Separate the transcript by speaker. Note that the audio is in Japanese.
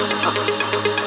Speaker 1: やった